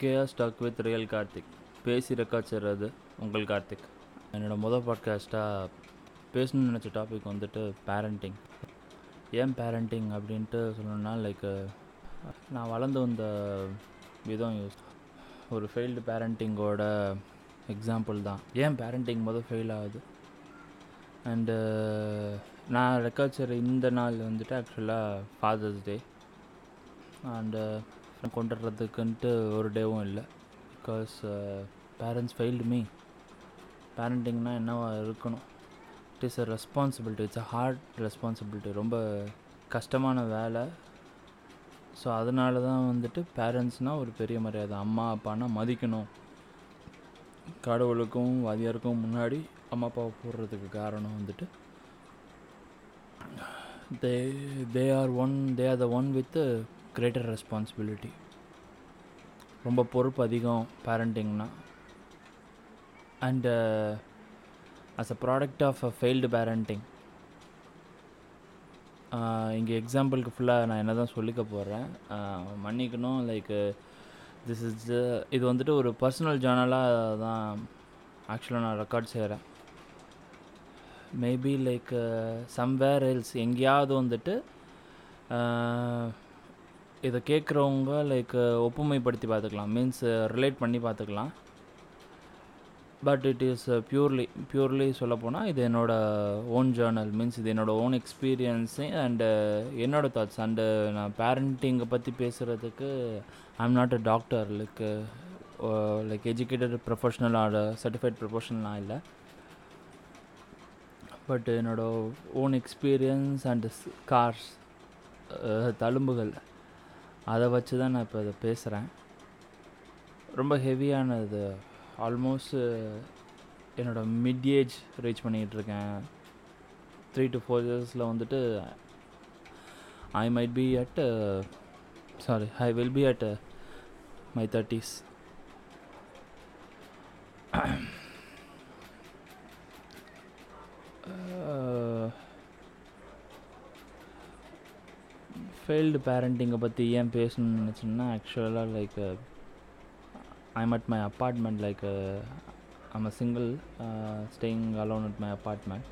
KR stock with real Karthik. பேசி record செய்கிறது உங்கள் கார்த்திக். என்னோடய மொதல் பாட்காஸ்ட்டாக பேசணும்னு நினச்ச டாபிக் வந்துட்டு பேரண்டிங் ஏன் பேரண்டிங் அப்படின்ட்டு சொல்லணும்னா லைக் நான் வளர்ந்து வந்த விதம் யூஸ் ஒரு ஃபெயில்டு பேரண்டிங்கோட எக்ஸாம்பிள் தான். ஏன் பேரண்டிங் மொதல் ஃபெயில் ஆகுது? அண்டு நான் ரெக்கார்ட் செய்கிற இந்த நாள் வந்துட்டு ஆக்சுவலாக ஃபாதர்ஸ் டே அண்டு கொண்டுடுறதுக்குன்ட்டு ஒரு டேவும் இல்லை. பிகாஸ் பேரண்ட்ஸ் ஃபெயில்டு மீ பேரண்டிங்னா என்னவா இருக்கணும்? It is a responsibility it's a hard responsibility ரொம்ப கஷ்டமான வேலை. ஸோ அதனால தான் வந்துட்டு பேரண்ட்ஸ்னால் ஒரு பெரிய மரியாதை. அம்மா அப்பானா மதிக்கணும். கடவுளுக்கும் வாதியாருக்கும் முன்னாடி அம்மா அப்பாவை போடுறதுக்கு காரணம் வந்துட்டு they they are one they are the one with greater responsibility ரொம்ப பொறுப்பு அதிகம் பேரண்டிங்னா and as a product of a failed parenting இங்கே எக்ஸாம்பிளுக்கு ஃபுல்லாக நான் என்ன தான் சொல்லிக்க போகிறேன் uh, மன்னிக்கணும் லைக் திஸ் இஸ் இது வந்துட்டு ஒரு பர்சனல் ஜேர்னலாக தான் ஆக்சுவலாக நான் ரெக்கார்ட் செய்கிறேன் மேபி லைக் சம்வேர் எல்ஸ் எங்கேயாவது வந்துட்டு uh, இதை கேட்குறவங்க லைக் ஒப்புமைப்படுத்தி பார்த்துக்கலாம். மீன்ஸ் ரிலேட் பண்ணி பார்த்துக்கலாம். But it is purely purely சொல்லப்போனால் இது என்னோடய ஓன் ஜேர்னல் மீன்ஸ் இது என்னோடய ஓன் எக்ஸ்பீரியன்ஸு அண்டு என்னோடய தாட்ஸ் அண்டு நான் பேரண்டிங்கை பற்றி பேசுகிறதுக்கு I am not a doctor like like educated professional or certified ப்ரொஃபஷனலாக இல்லை. பட் என்னோடய ஓன் எக்ஸ்பீரியன்ஸ் அண்டு கார்ஸ் தழும்புகள். அதை வச்சு தான் நான் இப்போ இதை பேசுகிறேன். ரொம்ப ஹெவியானது. ஆல்மோஸ்ட் என்னோடய மிட் ஏஜ் ரீச் பண்ணிகிட்ருக்கேன் த்ரீ டு ஃபோர் இயர்ஸில் வந்துட்டு I might be at sorry I will be at my thirties failed பேரண்டிங்கை பற்றி ஏன் பேசணும்னு நினச்சோம்னா ஆக்சுவலாக like I'm at my apartment like I'm a single staying alone at my apartment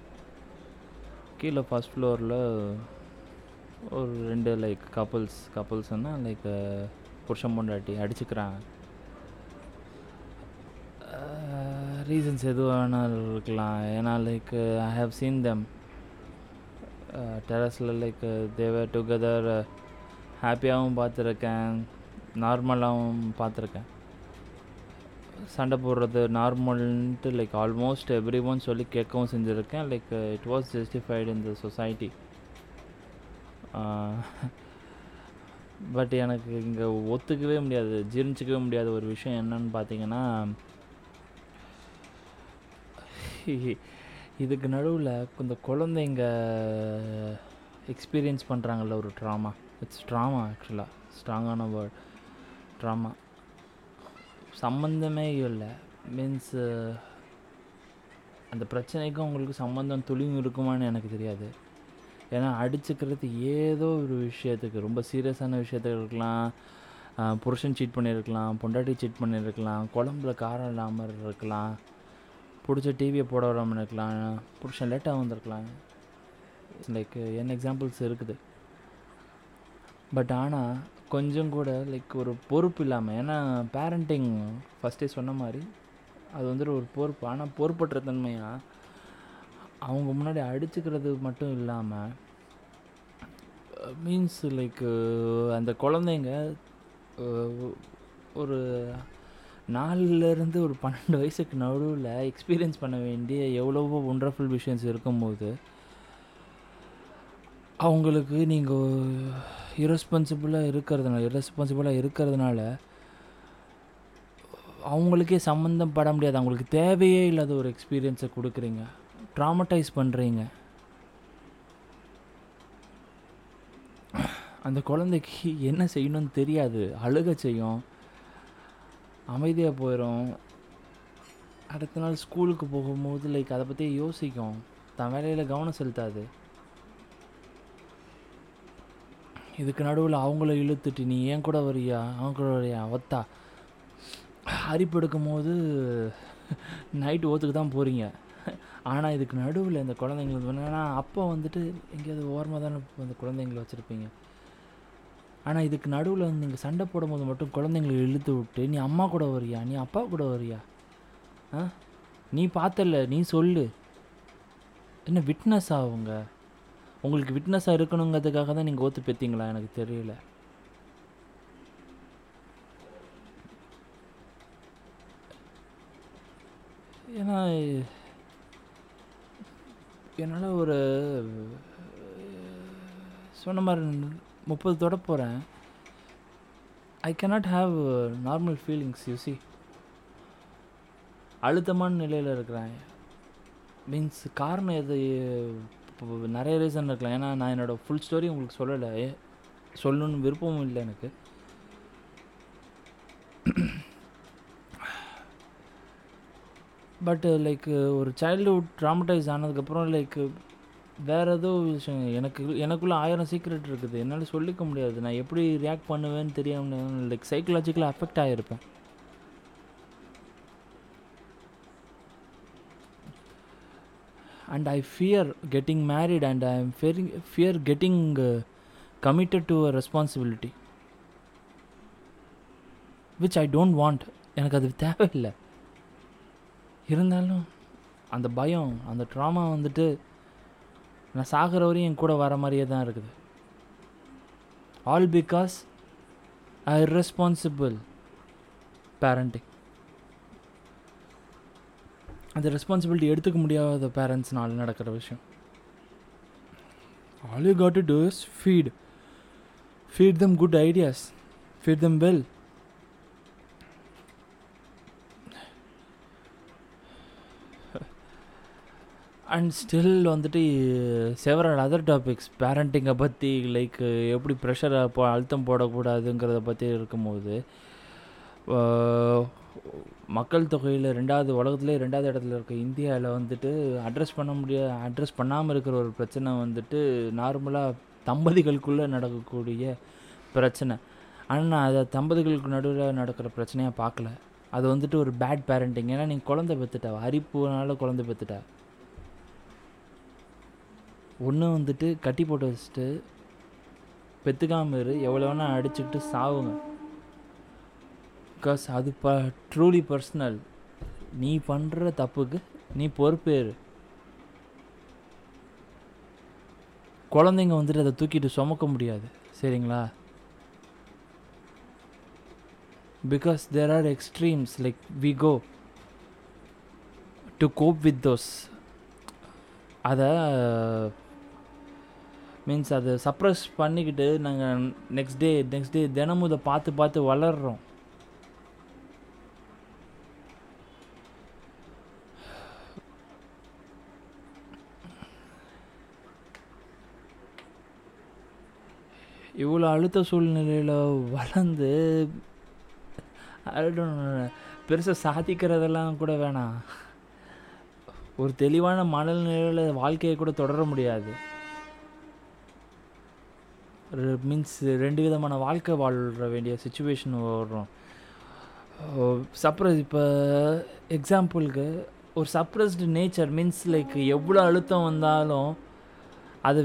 கீழே first ஃப்ளோரில் ஒரு ரெண்டு லைக் கப்புள்ஸ் கப்புள்ஸ்னால் லைக் புருஷன் பொண்டாட்டி அடிச்சுக்கிறாங்க. Uh, ரீசன்ஸ் எது வேணாலும் இருக்கலாம். ஏன்னா like I have seen them டெரஸில் like they were together ஹாப்பியாகவும் பார்த்துருக்கேன் நார்மலாகவும் பார்த்துருக்கேன். சண்டை போடுறது நார்மல்ன்ட்டு லைக் ஆல்மோஸ்ட் எவ்ரி ஒன் சொல்லி கேட்கவும் செஞ்சுருக்கேன். Like it was justified in the society but எனக்கு இங்கே ஒத்துக்கவே முடியாது ஜீர்ணிச்சிக்கவே முடியாத ஒரு விஷயம் என்னன்னு பார்த்தீங்கன்னா இதுக்கு நடுவில் இந்த குழந்தைங்க எக்ஸ்பீரியன்ஸ் பண்ணுறாங்கல்ல ஒரு ட்ராமா இட்ஸ் ட்ராமா ஆக்சுவலாக ஸ்ட்ராங்கான வேர்ட் ட்ராமா சம்மந்தமே இல்லை. மீன்ஸ் அந்த பிரச்சனைக்கும் உங்களுக்கு சம்மந்தம் துளியும் இருக்குமான்னு எனக்கு தெரியாது. ஏன்னா அடிச்சுக்கிறது ஏதோ ஒரு விஷயத்துக்கு ரொம்ப சீரியஸான விஷயத்துக்கு இருக்கலாம். புருஷன் சீட் பண்ணியிருக்கலாம் பொண்டாட்டி சீட் பண்ணியிருக்கலாம் குழம்புல காரம் இல்லாமல் இருக்கலாம். பிடிச்ச டிவியை போட விடாமல் இருக்கலாம். புருஷன் லேட்டாக வந்திருக்கலாம். லைக் என்ன எக்ஸாம்பிள்ஸ் இருக்குது. பட் ஆனால் கொஞ்சம் கூட லைக் ஒரு பொறுப்பு இல்லாமல் ஏன்னா பேரண்டிங் ஃபஸ்ட்டே சொன்ன மாதிரி அது வந்துட்டு ஒரு பொறுப்பு. ஆனால் பொறுப்பற்ற தன்மையாக அவங்க முன்னாடி அடிச்சுக்கிறது மட்டும் இல்லாமல் மீன்ஸ் லைக் அந்த குழந்தைங்க ஒரு நாலுலேருந்து ஒரு பன்னெண்டு வயசுக்கு நடுவில் எக்ஸ்பீரியன்ஸ் பண்ண வேண்டிய எவ்வளவோ ஒண்டர்ஃபுல் விஷயம்ஸ் இருக்கும்போது அவங்களுக்கு நீங்கள் இரஸ்பான்சிபிளாக இருக்கிறதுனால இரஸ்பான்சிபிளாக இருக்கிறதுனால அவங்களுக்கே சம்மந்தம் பட முடியாது. அவங்களுக்கு தேவையே இல்லாத ஒரு எக்ஸ்பீரியன்ஸை கொடுக்குறீங்க. ட்ராமடைஸ் பண்ணுறீங்க அந்த குழந்தைக்கு என்ன செய்யணும்னு தெரியாது. அழுக செய்யும். அமைதியாக போயிடும் அடுத்த நாள் ஸ்கூலுக்கு போகும்போது லைக் அதை பற்றி யோசிக்கும். தன் வேலையில் கவனம் செலுத்தாது. இதுக்கு நடுவில் அவங்கள இழுத்துட்டு நீ ஏன் கூட வரியா அவன் கூட வரியா ஒத்தா அரிப்பு எடுக்கும் போது நைட்டு ஓத்துக்கு தான் போகிறீங்க ஆனால் இதுக்கு நடுவில் இந்த குழந்தைங்களுக்கு ஏன்னா அப்போ வந்துட்டு எங்கேயாவது ஓரமாக தானே அந்த குழந்தைங்கள வச்சுருப்பீங்க. ஆனால் இதுக்கு நடுவில் வந்து நீங்கள் சண்டை போடும்போது மட்டும் குழந்தைங்களை இழுத்து விட்டு நீ அம்மா கூட வரியா நீ அப்பா கூட வரியா ஆ? நீ பார்த்தல நீ சொல்லு. என்ன விட்னஸ் ஆகுங்க உங்களுக்கு விட்னஸாக இருக்கணுங்கிறதுக்காக தான் நீங்கள் ஓத்து பெற்றீங்களா எனக்கு தெரியல. ஏன்னா என்னால் ஒரு சொன்ன மாதிரி முப்பது தொட போகிறேன் I cannot have normal feelings you அழுத்தமான நிலையில் இருக்கிறேன். மீன்ஸ் காரணம் எது நிறைய ரீசன் இருக்கலாம். ஏன்னா நான் என்னோடய ஃபுல் ஸ்டோரி உங்களுக்கு சொல்லலை. சொல்லணும்னு விருப்பமும் இல்லை எனக்கு. பட்டு லைக் uh, uh, ஒரு சைல்டுஹுட் ட்ராமடைஸ் ஆனதுக்கப்புறம் லைக் வேறு ஏதோ விஷயம். எனக்கு எனக்குள்ளே ஆயிரம் சீக்ரெட் இருக்குது. என்னால் சொல்லிக்க முடியாது. நான் எப்படி ரியாக்ட் பண்ணுவேன்னு தெரியாமல் லைக் சைக்கலாஜிக்கலாக affect ஆகிருப்பேன் and I fear getting married and I am fearing fear getting committed to a responsibility which I don't want எனக்கு அது தேவையில்லை. இருந்தாலும் அந்த பயம் அந்த ட்ராமா வந்துட்டு நான் சாகிற வரையும் என் கூட வர மாதிரியே தான் இருக்குது. All because I responsible parenting அந்த ரெஸ்பான்சிபிலிட்டி எடுத்துக்க முடியாத பேரண்ட்ஸ்னால நடக்கிற விஷயம். All you got to do is feed feed them good ideas feed them well and still வந்துட்டு செவரல் அதர் டாபிக்ஸ் பேரண்டிங்கை பற்றி லைக் எப்படி ப்ரெஷரை போ அழுத்தம் போடக்கூடாதுங்கிறத பற்றி இருக்கும்போது மக்கள் தொகையில் ரெண்டாவது உலகத்துலேயே ரெண்டாவது இடத்துல இருக்க இந்தியாவில் வந்துட்டு அட்ரஸ் பண்ண முடிய அட்ரஸ் பண்ணாமல் இருக்கிற ஒரு பிரச்சனை வந்துட்டு நார்மலாக தம்பதிகளுக்குள்ளே நடக்கக்கூடிய பிரச்சனை. ஆனால் நான் அதை தம்பதிகளுக்கு நடுவில் நடக்கிற பிரச்சனையாக பார்க்கல. அது வந்துட்டு ஒரு பேட் பேரண்டிங் ஏன்னா நீங்கள் குழந்தை பெற்றுட்டா அரிப்புனால குழந்தை பெற்றுட்டா ஒன்று வந்துட்டு கட்டி போட்டு வச்சுட்டு பெற்றுக்காமல் இரு எவ்வளோ வேணால் அடிச்சுக்கிட்டு சாவுங்க. பிகாஸ் அது ப ட்ரூலி பர்சனல் நீ பண்ணுற தப்புக்கு நீ பொறுப்பேறு குழந்தைங்க வந்துட்டு அதை தூக்கிட்டு சுமக்க முடியாது. சரிங்களா? Because there are extremes like we go to cope with those அதை மீன்ஸ் அதை சப்ரஸ் பண்ணிக்கிட்டு நாங்கள் நெக்ஸ்ட் டே நெக்ஸ்ட் டே தினமும் இதை பார்த்து பார்த்து வளர்கிறோம் இவ்வளோ அழுத்த சூழ்நிலையில் வளர்ந்து பெருசாக சாதிக்கிறதெல்லாம் கூட வேணாம். ஒரு தெளிவான மனநிலையில் வாழ்க்கையை கூட தொடர முடியாது. மீன்ஸ் ரெண்டு விதமான வாழ்க்கை வாழ்கிற வேண்டிய சுச்சுவேஷன் வரும். சப்ரஸ் இப்போ எக்ஸாம்பிளுக்கு ஒரு சப்ரஸ்டு நேச்சர் மீன்ஸ் லைக் எவ்வளோ அழுத்தம் வந்தாலும் அதை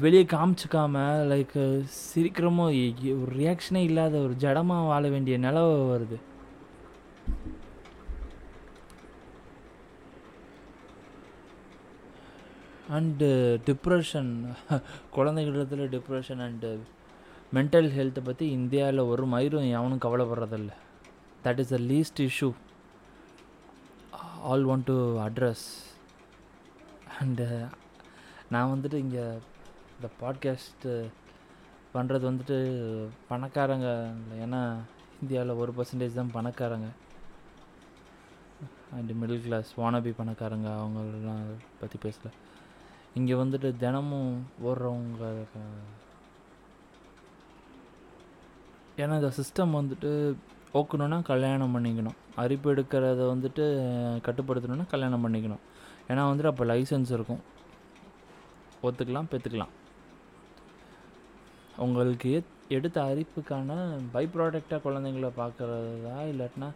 வெளியே காமிச்சிக்காம லைக் சீக்கிரமாக ஒரு ரியாக்ஷனே இல்லாத ஒரு ஜடமாக வாழ வேண்டிய நிலவு வருது. அண்டு டிப்ரெஷன் குழந்தைகளிடத்தில் டிப்ரெஷன் அண்டு மென்டல் ஹெல்த்தை பற்றி இந்தியாவில் ஒரு மயிரும் எவனும் கவலைப்படுறதில்ல. That is the least issue all want to address and நான் வந்துட்டு இங்கே இந்த பாட்காஸ்ட்டு uh, பண்ணுறது வந்துட்டு பணக்காரங்க இல்லை. ஏன்னா இந்தியாவில் ஒரு பர்சன்டேஜ் தான் பணக்காரங்க. அண்டு மிடில் கிளாஸ் வானபி பணக்காரங்க அவங்களெல்லாம் பற்றி பேசலை. இங்கே வந்துட்டு தினமும் ஓடுறவங்க ஏன்னா இந்த சிஸ்டம் வந்துட்டு ஓக்கணுன்னா கல்யாணம் பண்ணிக்கணும். அரிப்பு எடுக்கிறத வந்துட்டு கட்டுப்படுத்தணுன்னா கல்யாணம் பண்ணிக்கணும். ஏன்னா வந்துட்டு அப்போ லைசன்ஸ் இருக்கும். ஒத்துக்கலாம் பெற்றுக்கலாம் உங்களுக்கு எடுத்த அரிப்புக்கான பை ப்ராடக்டாக குழந்தைங்கள பார்க்குறதா இல்லாட்டினா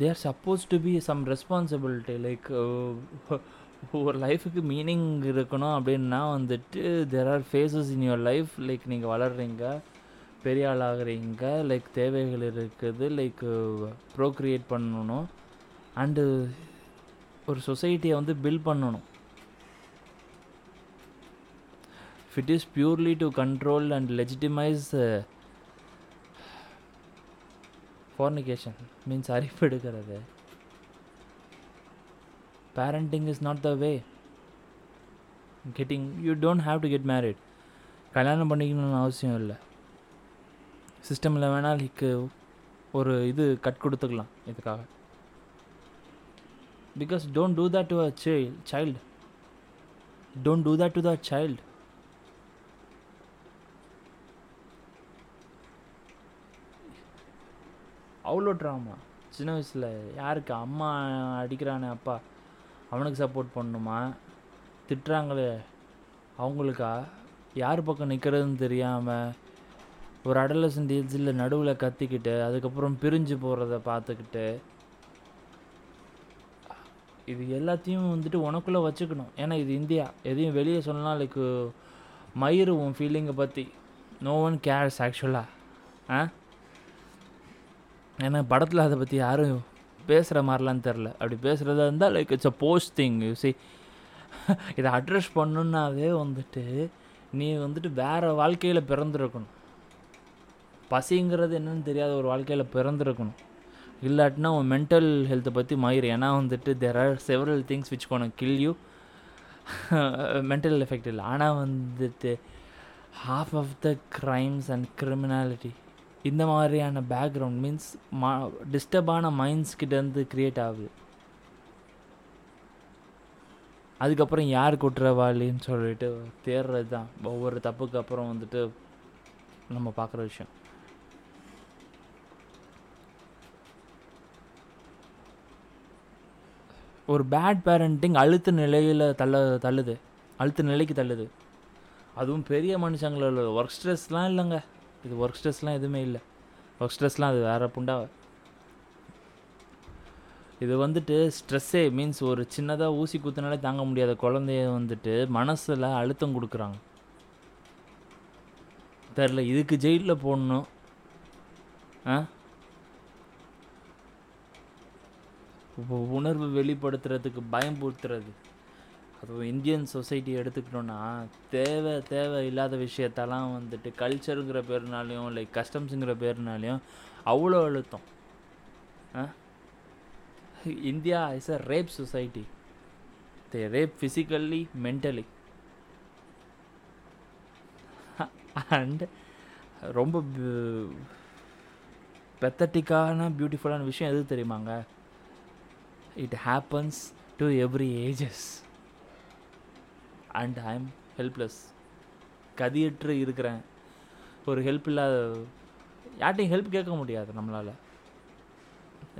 they're suppose to be some responsibility like ஒரு லைஃபுக்கு மீனிங் இருக்கணும் அப்படின்னா வந்துட்டு there are phases in your life like நீங்கள் வளர்றீங்க பெரிய ஆளாகிறீங்க லைக் தேவைகள் இருக்குது லைக் ப்ரோக்ரியேட் பண்ணணும் அண்டு ஒரு சொசைட்டியை வந்து பில்ட் பண்ணணும். Fit is purely to control and legitimise fornication means fornication அரிப்பு எடுக்கிறது. Parenting is not the way. Getting you don't have to get married கல்யாணம் பண்ணிக்கணும்னு அவசியம் இல்லை. சிஸ்டமில் வேணால் லைக்கு ஒரு இது கட் கொடுத்துக்கலாம் இதுக்காக. Because don't do that to a child don't do that to the child அவ்வளோ ட்ராமா சின்ன வயசில் யாருக்கு அம்மா அடிக்கிறானே அப்பா? அவனுக்கு சப்போர்ட் பண்ணணுமா? திட்டுறாங்களே. அவங்களுக்கா? யார் பக்கம் நிற்கிறதுன்னு தெரியாமல் ஒரு அடலசன் ஏஜில் நடுவில் கத்திக்கிட்டு அதுக்கப்புறம் பிரிஞ்சு போகிறத பார்த்துக்கிட்டு இது எல்லாத்தையும் வந்துட்டு உனக்குள்ளே வச்சுக்கணும். ஏன்னா இது இந்தியா. எதையும் வெளியே சொல்லலாம் லைக் மயிறு உன் ஃபீலிங்கை பற்றி நோ ஒன் கேர்ஸ் ஆக்சுவலாக ஆ. ஏன்னா படத்தில் அதை பற்றி யாரும் பேசுகிற மாதிரிலாம் தெரில அப்படி பேசுகிறதா இருந்தால் like it's a post thing you see இதை அட்ரஸ் பண்ணுன்னாவே வந்துட்டு நீ வந்துட்டு வேறு வாழ்க்கையில் பிறந்திருக்கணும். பசிங்கிறது என்னன்னு தெரியாத ஒரு வாழ்க்கையில் பிறந்திருக்கணும். இல்லாட்டினா உன் மென்டல் ஹெல்த்தை பற்றி மயிறு. ஏன்னா வந்துட்டு there are several things which gonna kill you mental effect இல்லை. ஆனால் வந்துட்டு half of the crimes and criminality இந்த மாதிரியான பேக்ரவுண்ட் மீன்ஸ் மா டிஸ்டர்பான மைண்ட்ஸ் கிட்டேருந்து க்ரியேட் ஆகுது. அதுக்கப்புறம் யார் குற்றவாளின்னு சொல்லிட்டு தேடுறது தான். ஒவ்வொரு தப்புக்கு அப்புறம் வந்துட்டு நம்ம பார்க்குற விஷயம். ஒரு பேட் பேரண்டிங் அழுத்த நிலையில் தள்ள தள்ளுது. அழுத்த நிலைக்கு தள்ளுது. அதுவும் பெரிய மனுஷங்கள ஒர்க் ஸ்ட்ரெஸ்லாம் இல்லைங்க. இது ஒர்க் ஸ்ட்ரெஸ்லாம் எதுவுமே இல்லை. ஒர்க் ஸ்ட்ரெஸ்லாம் அது வேறு புண்டா இது வந்துட்டு ஸ்ட்ரெஸ்ஸே மீன்ஸ் ஒரு சின்னதாக ஊசி குத்துனாலே தாங்க முடியாத குழந்தைய வந்துட்டு மனசில் அழுத்தம் கொடுக்குறாங்க. தெரில இதுக்கு ஜெயிலில் போடணும். ஆ? உணர்வு வெளிப்படுத்துறதுக்கு பயம்படுத்துறது அதுவும் இந்தியன் சொசைட்டி எடுத்துக்கிட்டோன்னா தேவை தேவை இல்லாத விஷயத்தெல்லாம் வந்துட்டு கல்ச்சருங்கிற பேர்னாலையும் லைக் கஸ்டம்ஸுங்கிற பேர்னாலையும் அவ்வளோ அழுத்தம். ஆ? India is a rape society they rape physically mentally and ரொம்ப பெத்தட்டிக்கான பியூட்டிஃபுல்லான விஷயம் எது தெரியுமாங்க? It happens to every ages and I am helpless கதியற்று இருக்கிறேன். ஒரு ஹெல்ப் இல்லாத யார்ட்டையும் ஹெல்ப் கேட்க முடியாது நம்மளால்.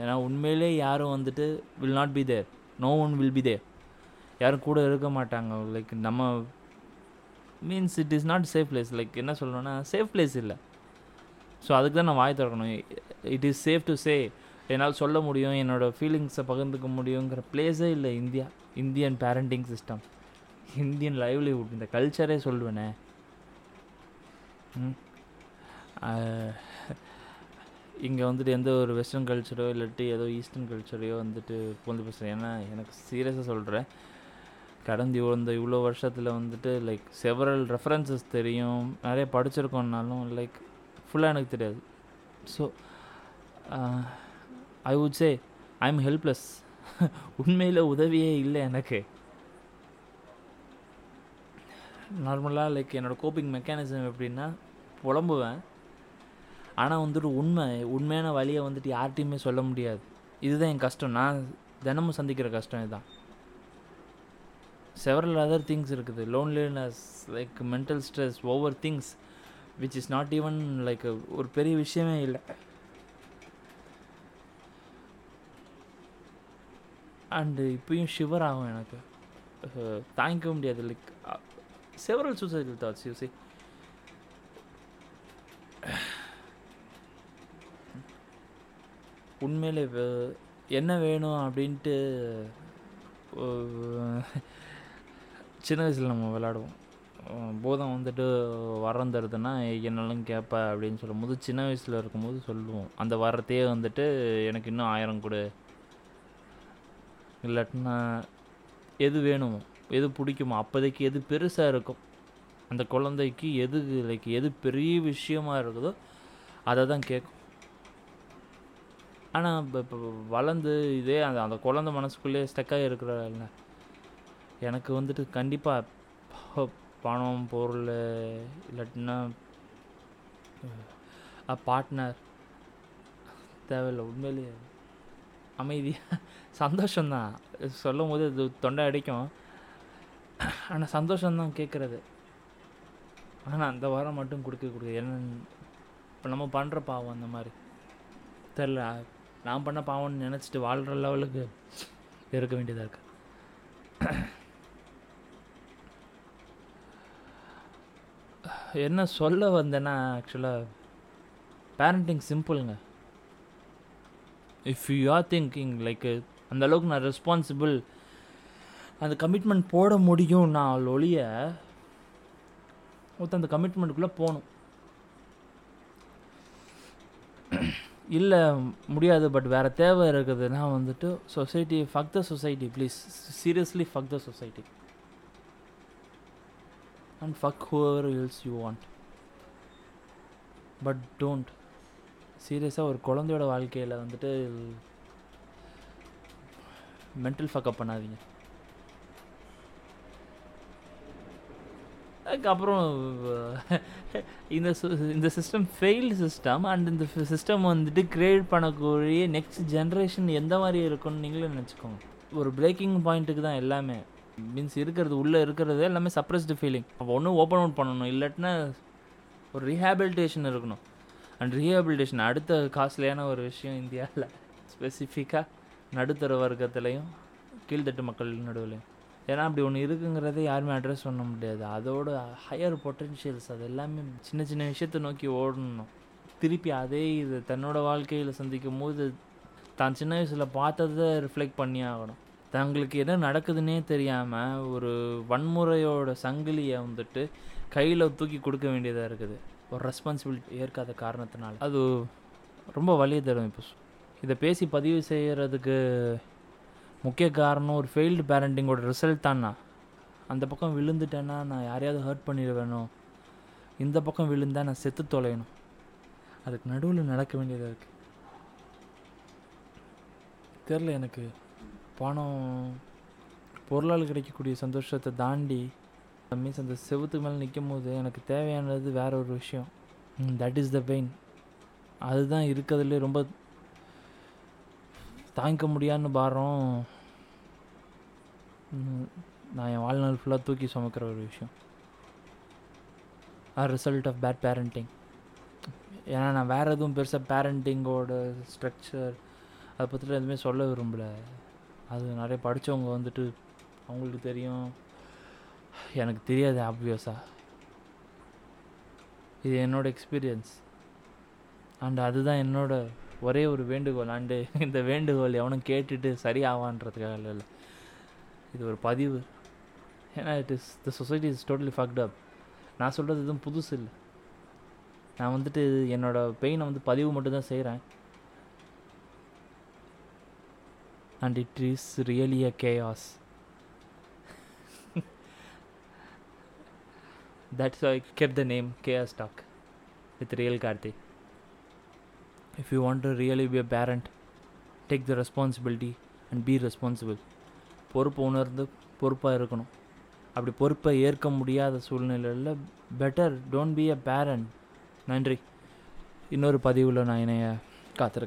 ஏன்னா உண்மையிலே யாரும் வந்துட்டு will not be there no one will be there யாரும் கூட இருக்க மாட்டாங்க. லைக் நம்ம means it is not safe place like என்ன சொல்லணும்னா சேஃப் பிளேஸ் இல்லை. ஸோ அதுக்கு தான் நான் வாய் திறக்கணும். It is safe to say என்னால் சொல்ல முடியும் என்னோடய ஃபீலிங்ஸை பகிர்ந்துக்க முடியுங்கிற பிளேஸே இல்லை India. Indian parenting system Indian livelihood இந்த கல்ச்சரே சொல்லுவேனே. இங்கே வந்துட்டு எந்த ஒரு வெஸ்டர்ன் கல்ச்சரோ இல்லாட்டி ஏதோ ஈஸ்டர்ன் கல்ச்சரையோ வந்துட்டு புகழ்ந்து பேசுகிறேன் ஏன்னா எனக்கு சீரியஸாக சொல்கிறேன் கடந்த இவ்வளோ இந்த இவ்வளோ வருஷத்தில் வந்துட்டு லைக் செவரல் ரெஃபரன்சஸ் தெரியும். நிறைய படிச்சிருக்கோம்னாலும் லைக் ஃபுல்லாக எனக்கு தெரியாது. So I would say I am helpless உண்மையில் உதவியே இல்லை எனக்கு. நார்மலாக லைக் என்னோடய கோப்பிங் மெக்கானிசம் எப்படின்னா புலம்புவேன். ஆனால் வந்துட்டு உண்மை உண்மையான வழியை வந்துட்டு யார்கிட்டையுமே சொல்ல முடியாது. இதுதான் என் கஷ்டம். நான் தினமும் சந்திக்கிற கஷ்டம் இதுதான். செவரல் அதர் திங்ஸ் இருக்குது. Loneliness like mental stress over things which is not even like ஒரு பெரிய விஷயமே இல்லை. அண்டு இப்பயும் ஷிவர் ஆகும் எனக்கு. தாங்கிக்க முடியாது. Like Several suicidal thoughts, you see. உண்மையில் இப்போ என்ன வேணும் அப்படின்ட்டு சின்ன வயசில் நம்ம விளாடுவோம் போதம் வந்துட்டு வரம் தருதுன்னா என்னாலும் கேட்பேன் அப்படின்னு சொல்லும்போது சின்ன வயசில் இருக்கும்போது சொல்லுவோம். அந்த வரத்தையே வந்துட்டு எனக்கு இன்னும் ஆயிரம் கொடு. இல்லாட்டினா எது வேணுமோ. எது பிடிக்குமோ அப்போதைக்கு எது பெருசாக இருக்கும்? அந்த குழந்தைக்கு எது லைக் எது பெரிய விஷயமாக இருக்குதோ அதை தான் கேட்கும் ஆனால் இப்போ இப்போ வளர்ந்து இதே அந்த அந்த குழந்தை மனசுக்குள்ளேயே ஸ்டக்காக இருக்கிறல்ல எனக்கு வந்துட்டு கண்டிப்பாக பணம் பொருள் இல்லாட்டினா பார்ட்னர் தேவையில்லை உண்மையிலேயே. அமைதியாக சந்தோஷம்தான். சொல்லும் போது அது தொண்டை அடிக்கும். ஆனால் சந்தோஷம்தான் கேட்குறது ஆனால் அந்த வாரம் மட்டும் கொடுக்க கொடுக்க என்ன இப்போ நம்ம பண்ணுற பாவம் அந்த மாதிரி. தெரில. நான் பண்ண பாவம்னு நினச்சிட்டு வாழ்கிற லெவலுக்கு இருக்க வேண்டியதாக இருக்கு. என்ன சொல்ல வந்தேன்னா ஆக்சுவலாக parenting சிம்பிளுங்க if you are thinking like அந்தளவுக்கு நான் ரெஸ்பான்சிபிள் அந்த கமிட்மெண்ட் போட முடியும் நான் ஒழிய ஒருத்தன் அந்த கமிட்மெண்ட்டுக்குள்ளே போகணும் இல்லை முடியாது பட் வேறு தேவை இருக்குதுன்னா வந்துட்டு society fuck the society please seriously fuck the society and fuck whoever else you want but don't சீரியஸாக ஒரு குழந்தையோட வாழ்க்கையில் வந்துட்டு மென்டல் ஃபக்கப் பண்ணாதீங்க. அதுக்கப்புறம் இந்த இந்த சிஸ்டம் ஃபெயில்டு சிஸ்டம் அண்ட் இந்த சிஸ்டம் வந்துட்டு கிரியேட் பண்ணக்கூடிய நெக்ஸ்ட் ஜென்ரேஷன் எந்த மாதிரி இருக்கும்னு நீங்களே நினச்சிக்கோங்க. ஒரு பிரேக்கிங் பாயிண்ட்டுக்கு தான் எல்லாமே. மீன்ஸ் இருக்கிறது உள்ளே இருக்கிறது எல்லாமே சப்ரஸ்டு ஃபீலிங் அப்போ ஒன்றும் ஓப்பன் அவுட் பண்ணணும் இல்லாட்டினா ஒரு ரீஹேபிலிட்டேஷன் இருக்கணும். அண்ட் ரீஹேபிலிட்டேஷன் அடுத்த காஸ்ட்லியான ஒரு விஷயம் இந்தியாவில் ஸ்பெசிஃபிக்காக நடுத்தர வர்க்கத்துலேயும் கீழ்த்தட்டு மக்கள் நடுவுலையும். ஏன்னா அப்படி ஒன்று இருக்குங்கிறதை யாருமே அட்ரஸ் பண்ண முடியாது. அதோட ஹையர் பொட்டென்ஷியல்ஸ் அது எல்லாமே சின்ன சின்ன விஷயத்தை நோக்கி ஓடணும். திருப்பி அதே இது தன்னோட வாழ்க்கையில் சந்திக்கும் போது தான் சின்ன வயசில் பார்த்ததை ரிஃப்ளெக்ட் பண்ணி ஆகணும். தங்களுக்கு என்ன நடக்குதுன்னே தெரியாமல் ஒரு வன்முறையோட சங்கிலியை வந்துட்டு கையில் தூக்கி கொடுக்க வேண்டியதாக இருக்குது. ஒரு ரெஸ்பான்சிபிலிட்டி ஏற்காத காரணத்தினால. அது ரொம்ப வலியை தரும் இப்போ. இதை பேசி பதிவு செய்கிறதுக்கு முக்கிய காரணம் ஒரு ஃபெயில்டு பேரண்டிங்கோட ரிசல்ட் தானா அந்த பக்கம் விழுந்துட்டேன்னா நான் யாரையாவது ஹர்ட் பண்ணிடுவேனோ இந்த பக்கம் விழுந்தா நான் செத்து தொலையணும். அதுக்கு நடுவில் நடக்க வேண்டியதாக இருக்குது தெரில எனக்கு. பணம் பொருளால் கிடைக்கக்கூடிய சந்தோஷத்தை தாண்டி மீன்ஸ் அந்த செவுத்துக்கு மேலே நிற்கும் போது எனக்கு தேவையானது வேற ஒரு விஷயம். தட் இஸ் த பெயின் அதுதான் இருக்கிறதுலே ரொம்ப தாங்கிக்க முடியான்னு பாரம் நான் என் வாழ்நாள் ஃபுல்லாக தூக்கி சுமக்கிற ஒரு விஷயம். Are result of bad parenting ஏன்னா நான் வேறு எதுவும் பெருசாக பேரண்டிங்கோட ஸ்ட்ரக்சர் அதை பற்றிலாம் எதுவுமே சொல்ல விரும்பல. அது நிறைய படித்தவங்க வந்துட்டு அவங்களுக்கு தெரியும். எனக்கு தெரியாது ஆப்வியஸாக இது என்னோடய எக்ஸ்பீரியன்ஸ் அண்ட் அதுதான் என்னோடய ஒரே ஒரு வேண்டுகோள் ஆண்டு இந்த வேண்டுகோள் எவனும் கேட்டுட்டு சரி ஆவான்றதுக்காக இல்லை. இது ஒரு பதிவு. ஏன்னா it is the society is totally fucked up நான் சொல்கிறது எதுவும் புதுசு இல்லை. நான் வந்துட்டு என்னோடய பெயினை வந்து பதிவு மட்டும் தான் செய்கிறேன் and it is really a chaos that's I I the name chaos talk with real Karthik If you want to really be a parent, take the responsibility and be responsible. பொறுப்பு உணர்ந்து பொறுப்பாக இருக்கணும். அப்படி பொறுப்பை ஏற்க முடியாத சூழ்நிலையில் better don't be a parent நன்றி. இன்னொரு பதிவில் நான் இணைய காத்திருக்கேன்